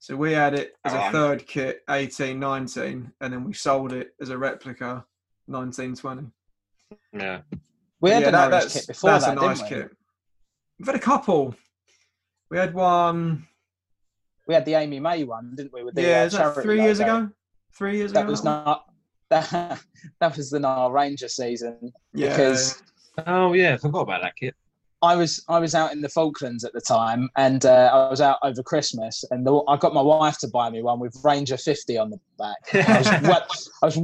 [SPEAKER 3] So we had it as a third kit, 18, 19, and then we sold it as a replica, 19, 20.
[SPEAKER 1] Yeah.
[SPEAKER 2] we had
[SPEAKER 3] Yeah,
[SPEAKER 2] an
[SPEAKER 3] that-
[SPEAKER 2] orange
[SPEAKER 3] that's,
[SPEAKER 2] kit before
[SPEAKER 3] that's
[SPEAKER 2] that,
[SPEAKER 3] a nice
[SPEAKER 2] didn't we?
[SPEAKER 3] kit. We've had a couple. We had one,
[SPEAKER 2] We had the Amy May one, didn't we? With the,
[SPEAKER 3] yeah,
[SPEAKER 2] uh,
[SPEAKER 3] is that
[SPEAKER 2] charity
[SPEAKER 3] three years
[SPEAKER 2] logo?
[SPEAKER 3] ago? Three years
[SPEAKER 2] That
[SPEAKER 3] ago?
[SPEAKER 2] was
[SPEAKER 3] that one?
[SPEAKER 2] not that. That was the Nile Ranger season
[SPEAKER 3] yeah,
[SPEAKER 2] because
[SPEAKER 1] Oh yeah, I forgot about that kit.
[SPEAKER 2] I was I was out in the Falklands at the time, and uh, I was out over Christmas, and the, I got my wife to buy me one with Ranger 50 on the back. I was well, I was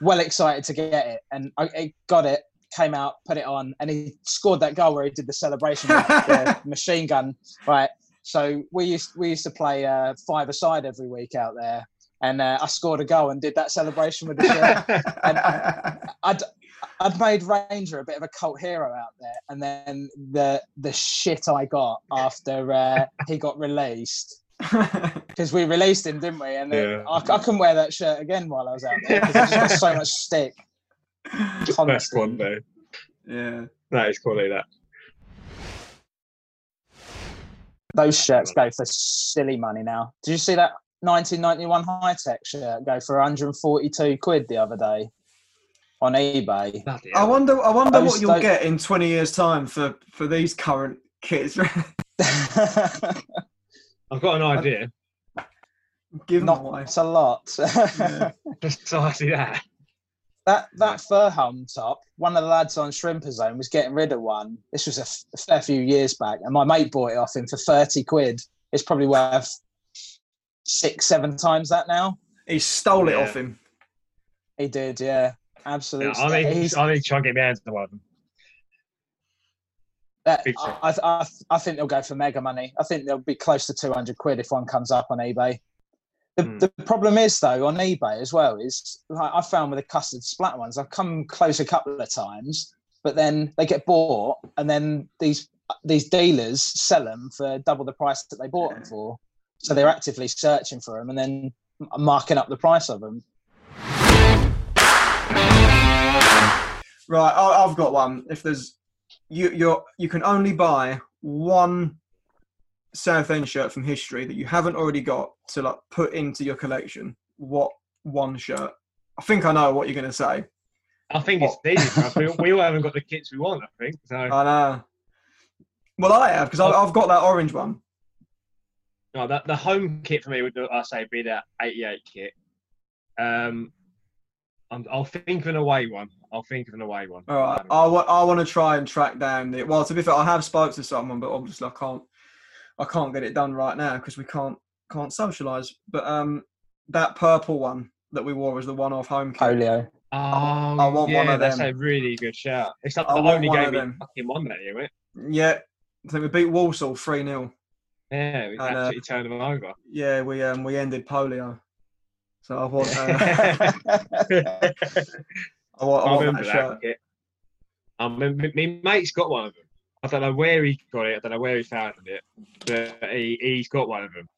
[SPEAKER 2] well excited to get it, and I, I got it, came out, put it on, and he scored that goal where he did the celebration with the machine gun. Right. So we used we used to play uh, five aside every week out there, and uh, I scored a goal and did that celebration with the shirt. I'd I'd made Ranger a bit of a cult hero out there, and then the the shit I got after uh, he got released because we released him, didn't we? And then
[SPEAKER 1] Yeah.
[SPEAKER 2] I, I couldn't wear that shirt again while I was out there because I just got so much stick.
[SPEAKER 1] That's
[SPEAKER 2] one
[SPEAKER 1] quality.
[SPEAKER 3] yeah.
[SPEAKER 1] That is quality. That.
[SPEAKER 2] Those shirts go for silly money now. Did you see that 1991 high tech shirt go for 142 quid the other day on eBay?
[SPEAKER 1] Bloody
[SPEAKER 3] I wonder. I wonder
[SPEAKER 2] Those-
[SPEAKER 3] what you'll
[SPEAKER 2] those-
[SPEAKER 3] get in twenty years' time for for these current kits.
[SPEAKER 1] I've got an idea.
[SPEAKER 3] Give them
[SPEAKER 2] Not
[SPEAKER 3] away.
[SPEAKER 2] it's a lot.
[SPEAKER 3] Yeah.
[SPEAKER 1] Precisely that.
[SPEAKER 2] That that fur helm top, one of the lads on Shrimper Zone was getting rid of one. This was a, f- a fair few years back, and my mate bought it off him for thirty quid. It's probably worth six, seven times that now.
[SPEAKER 3] He stole it
[SPEAKER 1] Yeah.
[SPEAKER 3] off him.
[SPEAKER 2] He did, yeah,
[SPEAKER 1] Yeah,
[SPEAKER 2] absolutely.
[SPEAKER 1] I need,
[SPEAKER 2] He's-
[SPEAKER 1] I need to try and get my hands on one
[SPEAKER 2] that- I, I, I think they'll go for mega money. I think they'll be close to 200 quid if one comes up on eBay. The,
[SPEAKER 1] Hmm.
[SPEAKER 2] the problem is, though, on eBay as well, is like I found with the custard splat ones, I've come close a couple of times, but then they get bought, and then these these dealers sell them for double the price that they bought them for. So they're actively searching for them and then marking up the price of them.
[SPEAKER 3] Right, I, I've got one. If there's you, you're you can only buy one Southend shirt from history that you haven't already got to like put into your collection. What one shirt? I think I know what you're going to say.
[SPEAKER 1] I think it's easy for us. We, we all haven't got the kits we want, I think. So
[SPEAKER 3] I know. Well, I have because I've got that orange one.
[SPEAKER 1] no, that, the home kit for me would, I say, be that 88 kit. Um, I'm, I'll think of an away one. I'll think of an away one.
[SPEAKER 3] All right, I want I want to try and track down the. Well, to be fair, I have spoke to someone, but obviously I can't. I can't get it done right now because we can't can't socialise. But um, that purple one that we wore was the one-off home kit.
[SPEAKER 2] Polio.
[SPEAKER 1] Oh,
[SPEAKER 3] I want
[SPEAKER 1] yeah,
[SPEAKER 3] one of them.
[SPEAKER 1] that's a really good shout. It's like
[SPEAKER 3] I
[SPEAKER 1] the only
[SPEAKER 3] one
[SPEAKER 1] game
[SPEAKER 3] of
[SPEAKER 1] we
[SPEAKER 3] them.
[SPEAKER 1] fucking won that year, wasn't it?
[SPEAKER 3] Yeah, I think we beat Walsall three 0
[SPEAKER 1] Yeah, we
[SPEAKER 3] And, uh,
[SPEAKER 1] turned them over.
[SPEAKER 3] Yeah, we um we ended polio. So I want uh, I want, I
[SPEAKER 1] I
[SPEAKER 3] want
[SPEAKER 1] remember
[SPEAKER 3] that
[SPEAKER 1] that
[SPEAKER 3] shirt.
[SPEAKER 1] kit. Um, my, my- my mate's got one of them. I don't know where he got it. I don't know where he found it, but he he's got one of them,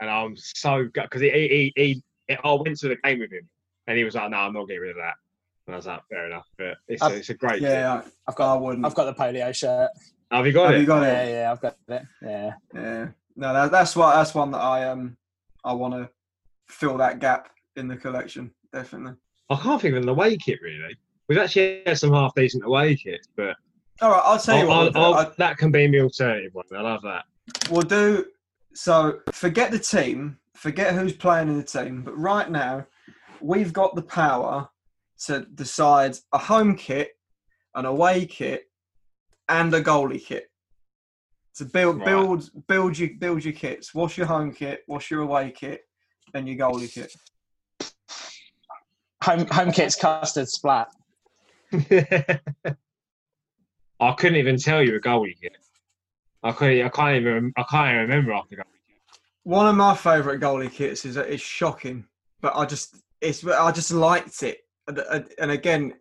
[SPEAKER 1] and I'm so good because he, he he he I went to the game with him, and he was like, "No, I'm not getting rid of that." And I was like, "Fair enough," but it's a,
[SPEAKER 2] I've-
[SPEAKER 1] it's a great. kit.
[SPEAKER 3] Yeah,
[SPEAKER 2] I've
[SPEAKER 3] I
[SPEAKER 2] got
[SPEAKER 3] wouldn't.
[SPEAKER 2] I've got the polio shirt.
[SPEAKER 1] Have you got it?
[SPEAKER 3] Have
[SPEAKER 1] it?
[SPEAKER 3] you got
[SPEAKER 2] Yeah,
[SPEAKER 3] it?
[SPEAKER 2] yeah, I've got it. Yeah.
[SPEAKER 3] Yeah. No, that, that's what that's one that I um I want to fill that gap in the collection. Definitely.
[SPEAKER 1] I can't think of an away kit really. We've actually had some half decent away kits, but
[SPEAKER 3] All right, I'll tell you
[SPEAKER 1] I'll,
[SPEAKER 3] what.
[SPEAKER 1] I'll. I'll, that can be my alternative one. I love that.
[SPEAKER 3] we'll do. So forget the team, forget who's playing in the team, but right now we've got the power to decide a home kit, an away kit, and a goalie kit. To build,
[SPEAKER 1] Right.
[SPEAKER 3] build, build your, build your kits. What's your home kit? What's your away kit? And your goalie kit.
[SPEAKER 2] Home home kit's custard splat.
[SPEAKER 1] I couldn't even tell you a goalie kit. I couldn't. I can't even. I can't even remember after goalie kit.
[SPEAKER 3] One of my favourite goalie kits is it's shocking, but I just it's I just liked it, and, and again,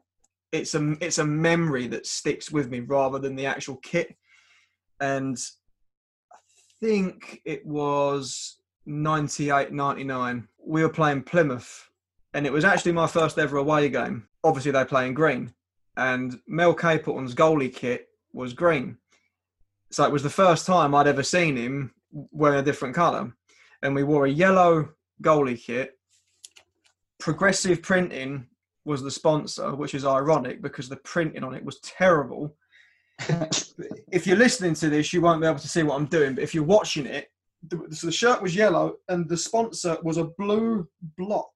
[SPEAKER 3] it's a it's a memory that sticks with me rather than the actual kit. And I think it was 98, 99. We were playing Plymouth, and it was actually my first ever away game. Obviously, they play in green, and Mel Capleton's goalie kit was green. So it was the first time I'd ever seen him wearing a different colour. And we wore a yellow goalie kit. Progressive Printing was the sponsor, which is ironic because the printing on it was terrible. if you're listening to this, you won't be able to see what I'm doing, but if you're watching it, the, so the shirt was yellow and the sponsor was a blue block,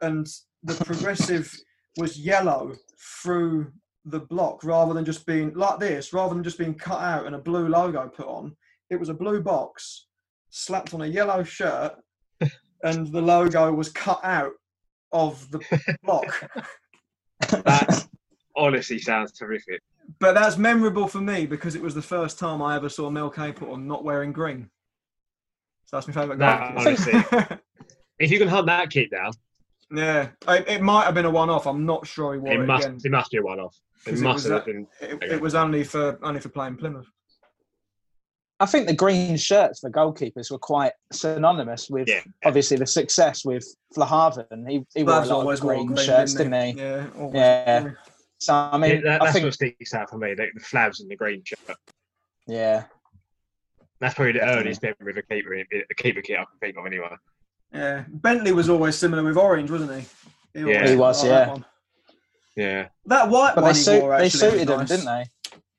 [SPEAKER 3] and the progressive was yellow through the block rather than just being like this, rather than just being cut out and a blue logo put on. It was a blue box slapped on a yellow shirt, and the logo was cut out of the block.
[SPEAKER 1] That honestly sounds terrific.
[SPEAKER 3] But that's memorable for me because it was the first time I ever saw Mel Capleton not wearing green. So that's my favourite
[SPEAKER 1] That,
[SPEAKER 3] kit.
[SPEAKER 1] If you can hunt that kit down,
[SPEAKER 3] yeah, it, it might have been a one-off. I'm not sure he wore
[SPEAKER 1] it
[SPEAKER 3] it,
[SPEAKER 1] must.
[SPEAKER 3] again.
[SPEAKER 1] It must be a one-off. It must
[SPEAKER 3] was
[SPEAKER 1] have
[SPEAKER 3] that-
[SPEAKER 1] been.
[SPEAKER 3] It, it was only for only for playing Plymouth.
[SPEAKER 2] I think the green shirts for goalkeepers were quite synonymous with
[SPEAKER 1] Yeah.
[SPEAKER 2] obviously the success with Flahavan. He, he wore a lot
[SPEAKER 3] always
[SPEAKER 2] of
[SPEAKER 3] wore
[SPEAKER 2] green,
[SPEAKER 3] green,
[SPEAKER 2] shirts,
[SPEAKER 3] didn't
[SPEAKER 2] didn't he?
[SPEAKER 3] Yeah, always.
[SPEAKER 2] Yeah. So I mean,
[SPEAKER 1] Yeah, that-
[SPEAKER 2] I
[SPEAKER 1] that's
[SPEAKER 2] think
[SPEAKER 1] what sticks out for me. The, the flabs and the green shirt.
[SPEAKER 2] yeah,
[SPEAKER 1] That's probably the earliest memory of a keeper, a keeper kit I can think of anyway.
[SPEAKER 3] Yeah, Bentley was always similar with orange, wasn't he?
[SPEAKER 1] Yeah.
[SPEAKER 3] always
[SPEAKER 2] He was,
[SPEAKER 3] wore that
[SPEAKER 2] yeah.
[SPEAKER 3] one.
[SPEAKER 1] Yeah.
[SPEAKER 3] That white
[SPEAKER 2] but
[SPEAKER 3] one
[SPEAKER 2] they, suit,
[SPEAKER 3] wore actually was
[SPEAKER 2] suited him, didn't they?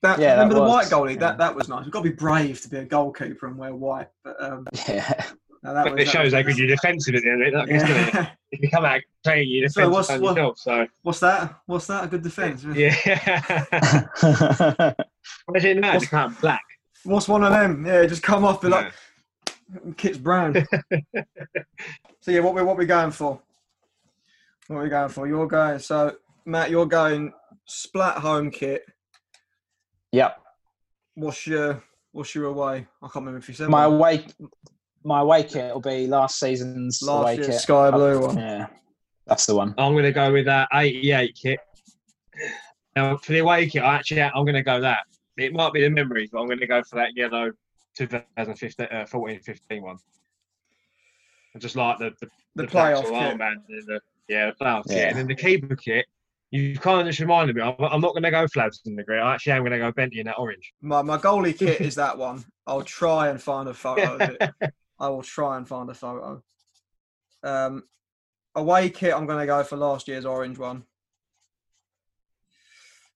[SPEAKER 3] That,
[SPEAKER 2] Yeah, that
[SPEAKER 3] remember the white goalie?
[SPEAKER 2] yeah.
[SPEAKER 3] That that was nice. You've got to be brave to be a goalkeeper and wear white. But um,
[SPEAKER 2] Yeah.
[SPEAKER 3] no, that
[SPEAKER 1] But
[SPEAKER 3] was,
[SPEAKER 1] it
[SPEAKER 3] that
[SPEAKER 1] shows
[SPEAKER 3] was
[SPEAKER 1] how good you're defensive at the end of it, I guess, doesn't it?
[SPEAKER 3] Yeah.
[SPEAKER 1] If you come out playing, you're
[SPEAKER 3] So what's- what-
[SPEAKER 1] yourself. So
[SPEAKER 3] What's that? What's that? A good defence?
[SPEAKER 1] yeah. Imagine that.
[SPEAKER 3] What's-
[SPEAKER 1] It's kind of black.
[SPEAKER 3] What's one of them? Yeah, just come off, be like, Kit's brown. so yeah, what we what we going for? What are we going for? You're going so Matt, you're going splat home kit.
[SPEAKER 2] Yep.
[SPEAKER 3] What's your what's your away? I can't remember if you said
[SPEAKER 2] My
[SPEAKER 3] one.
[SPEAKER 2] away, my away kit will be last season's
[SPEAKER 3] last
[SPEAKER 2] away
[SPEAKER 3] year's
[SPEAKER 2] kit.
[SPEAKER 3] sky blue one.
[SPEAKER 2] Yeah, that's the one.
[SPEAKER 1] I'm going to go with that 88 kit. Now, for the away kit, I actually, I'm going to go that. It might be the memories, but I'm going to go for that yellow 2015, uh, 14 15 one. I just like the, the,
[SPEAKER 3] The
[SPEAKER 1] playoff
[SPEAKER 3] playoff kit.
[SPEAKER 1] armband and the, yeah, the playoff kit.
[SPEAKER 2] Yeah.
[SPEAKER 1] And then the keeper kit, you kind of just reminded me, I'm, I'm not going to go Flavs in the grey. I actually am going to go Bentley in that orange.
[SPEAKER 3] My my goalie kit is that one. I'll try and find a photo of it. I will try and find a photo. Um, away kit, I'm going to go for last year's orange one.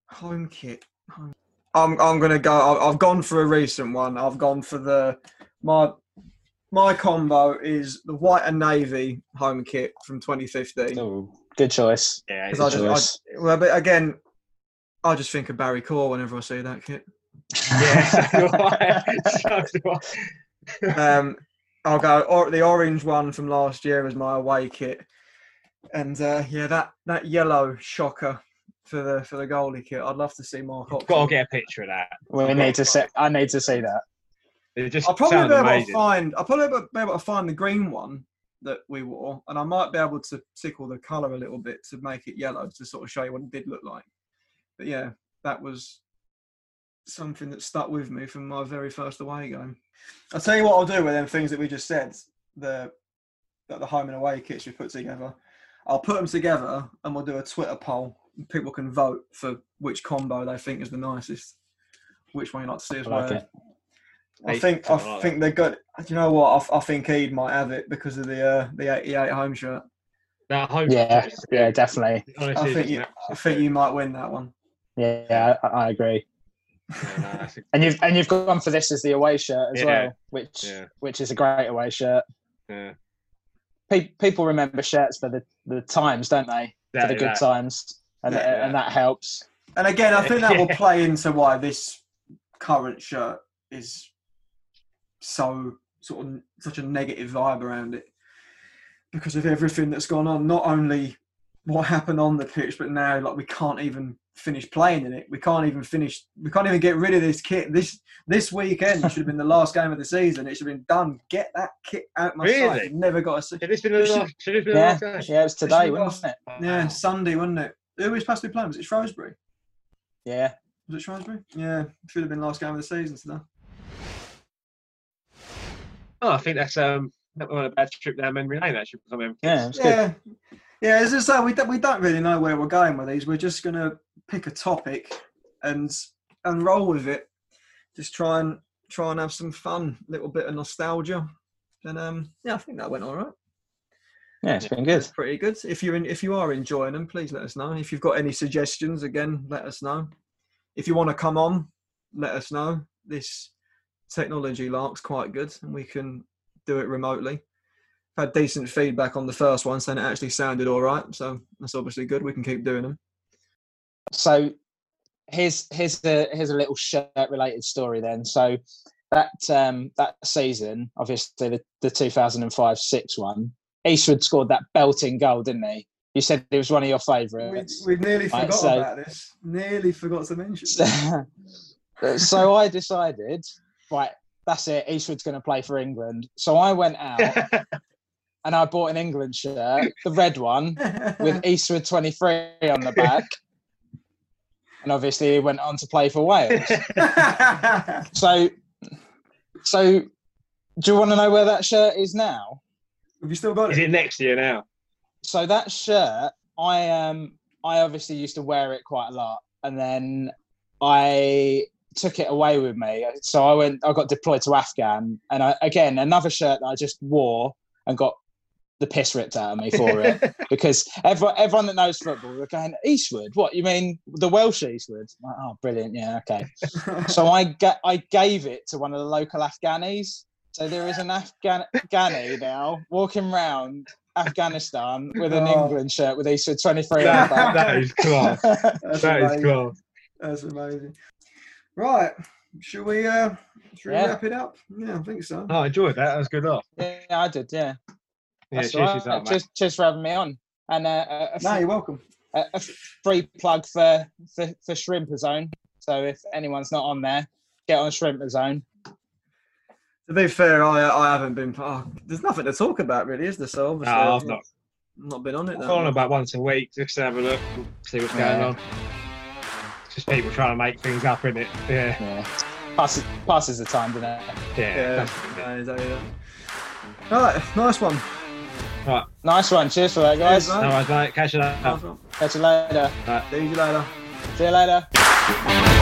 [SPEAKER 3] Home kit. home- I'm I'm going to go. I- I've gone for a recent one. I've gone for the my my combo is the white and navy home kit from 2015.
[SPEAKER 2] Oh, good choice.
[SPEAKER 1] Yeah,
[SPEAKER 3] Because I
[SPEAKER 2] Good
[SPEAKER 3] just,
[SPEAKER 2] choice.
[SPEAKER 3] I, well, but again, I just think of Barry Corr whenever I see that kit.
[SPEAKER 1] yeah, so I. So do I.
[SPEAKER 3] um, I'll go or, the orange one from last year as my away kit, and uh, yeah, that that yellow shocker for the for the goalie kit. I'd love to see Mark.
[SPEAKER 1] Got to get a picture of that.
[SPEAKER 2] We need to see. I need to see that.
[SPEAKER 1] It just
[SPEAKER 3] I'll probably be able
[SPEAKER 1] amazing.
[SPEAKER 3] to find. I'll probably be able to find the green one that we wore, and I might be able to tickle the colour a little bit to make it yellow to sort of show you what it did look like. But yeah, that was something that stuck with me from my very first away game. I'll tell you what I'll do with them things that we just said. The that the home and away kits we put together. I'll put them together and we'll do a Twitter poll. People can vote for which combo they think is the nicest. Which one you like to see as
[SPEAKER 2] I like
[SPEAKER 3] well. I think I
[SPEAKER 1] something like
[SPEAKER 3] think they're good. Do you know what? I, I think Eid might have it because of the uh, the '88 home shirt.
[SPEAKER 1] That home
[SPEAKER 2] Yeah,
[SPEAKER 1] kit is-
[SPEAKER 2] yeah, definitely.
[SPEAKER 1] honestly,
[SPEAKER 3] I think you, I think you might win that one.
[SPEAKER 2] Yeah, I, I agree.
[SPEAKER 1] Yeah, no,
[SPEAKER 2] And you've and you've gone for this as the away shirt as
[SPEAKER 1] Yeah.
[SPEAKER 2] well, which
[SPEAKER 1] Yeah.
[SPEAKER 2] which is a great away shirt.
[SPEAKER 1] yeah.
[SPEAKER 2] Pe- people remember shirts for the, the times, don't they? For the good
[SPEAKER 1] that-
[SPEAKER 2] times, and
[SPEAKER 3] Yeah.
[SPEAKER 2] and that helps.
[SPEAKER 3] And again, I think that will play into why this current shirt is so sort of such a negative vibe around it because of everything that's gone on. Not only what happened on the pitch, but now like we can't even finish playing in it. We can't even finish. We can't even get rid of this kit. This this weekend should have been the last game of the season. It should have been done. Get that kit out my
[SPEAKER 1] Really?
[SPEAKER 3] sight. Never got to see.
[SPEAKER 1] Should this been the last? Should this been the
[SPEAKER 2] Yeah,
[SPEAKER 1] last game?
[SPEAKER 2] yeah, it was today,
[SPEAKER 3] should've
[SPEAKER 2] wasn't it?
[SPEAKER 3] Yeah, Sunday, wasn't it? Who was supposed to be playing? Was Shrewsbury?
[SPEAKER 2] Yeah,
[SPEAKER 3] Was it Shrewsbury? Yeah, should have been last game of the season today.
[SPEAKER 1] Oh, I think that's um that was a bad trip down memory lane actually for some of
[SPEAKER 2] yeah, it
[SPEAKER 1] kids.
[SPEAKER 2] good.
[SPEAKER 3] Yeah, yeah. As I say, we don't, we don't really know where we're going with these. We're just gonna pick a topic and and roll with it. Just try and try and have some fun, a little bit of nostalgia. And um, yeah, I think that went all right.
[SPEAKER 2] Yeah, it's been good.
[SPEAKER 3] Pretty good. If you're in, if you are enjoying them, please let us know. If you've got any suggestions, again, let us know. If you want to come on, let us know. This technology lark's quite good, and we can do it remotely. Had decent feedback on the first one, saying it actually sounded all right. So that's obviously good. We can keep doing them.
[SPEAKER 2] So here's here's a here's a little shirt related story then. So that um that season, obviously the, the 2005 6 one, Eastwood scored that belting goal, didn't he? You said it was one of your favourites.
[SPEAKER 3] we nearly
[SPEAKER 2] Right,
[SPEAKER 3] forgot
[SPEAKER 2] so-
[SPEAKER 3] about this. Nearly forgot to mention. this.
[SPEAKER 2] so I decided, right, that's it. Eastwood's going to play for England. So I went out and I bought an England shirt, the red one, with Eastwood 23 on the back. And obviously he went on to play for Wales. So, so do you want to know where that shirt is now?
[SPEAKER 3] Have you still got
[SPEAKER 1] Is
[SPEAKER 3] it?
[SPEAKER 1] it next year now?
[SPEAKER 2] So that shirt, I um, I obviously used to wear it quite a lot, and then I took it away with me. So I went, I got deployed to Afghan, and I, again another shirt that I just wore and got the piss ripped out of me for it because everyone, everyone that knows football, they're going Eastwood. What you mean the Welsh Eastwood? Like, oh, brilliant! Yeah, okay. so I ga- I gave it to one of the local Afghanis. So there is an Afghan Afghani now walking round Afghanistan with an
[SPEAKER 3] Oh.
[SPEAKER 2] England shirt with Eastwood 23 on the
[SPEAKER 1] that, that is class.
[SPEAKER 3] That's
[SPEAKER 1] That is
[SPEAKER 3] amazing.
[SPEAKER 1] class.
[SPEAKER 3] That's amazing. Right. Should we uh Should we
[SPEAKER 2] Yeah.
[SPEAKER 3] wrap it up? Yeah, I think so.
[SPEAKER 1] Oh, I enjoyed that. That was good off.
[SPEAKER 2] Yeah, I did. Yeah.
[SPEAKER 1] Yeah,
[SPEAKER 2] That's
[SPEAKER 1] cheers,
[SPEAKER 2] right. Cheers, cheers for having me on. And uh, a, a,
[SPEAKER 3] No, you're welcome.
[SPEAKER 2] a, a free plug for, for for Shrimper Zone. So if anyone's not on there, get on Shrimper Zone.
[SPEAKER 3] To be fair, I I haven't been. Oh, there's nothing to talk about really, is there? So
[SPEAKER 1] No, I've not.
[SPEAKER 3] not been on it.
[SPEAKER 1] I've
[SPEAKER 3] that
[SPEAKER 1] gone
[SPEAKER 3] much.
[SPEAKER 1] about once a week just to have a look, see what's going
[SPEAKER 2] Yeah.
[SPEAKER 1] on. It's just people trying to make things up in it. Yeah,
[SPEAKER 2] Yeah. Passes passes the time, doesn't it?
[SPEAKER 1] yeah.
[SPEAKER 3] Yeah,
[SPEAKER 1] that's-
[SPEAKER 3] exactly that. All right, nice one.
[SPEAKER 2] Nice one. Cheers for that, guys.
[SPEAKER 3] Cheers,
[SPEAKER 1] No worries, mate. Catch you later.
[SPEAKER 3] Nice.
[SPEAKER 2] Catch you later. Right.
[SPEAKER 3] See you later.
[SPEAKER 2] See you later.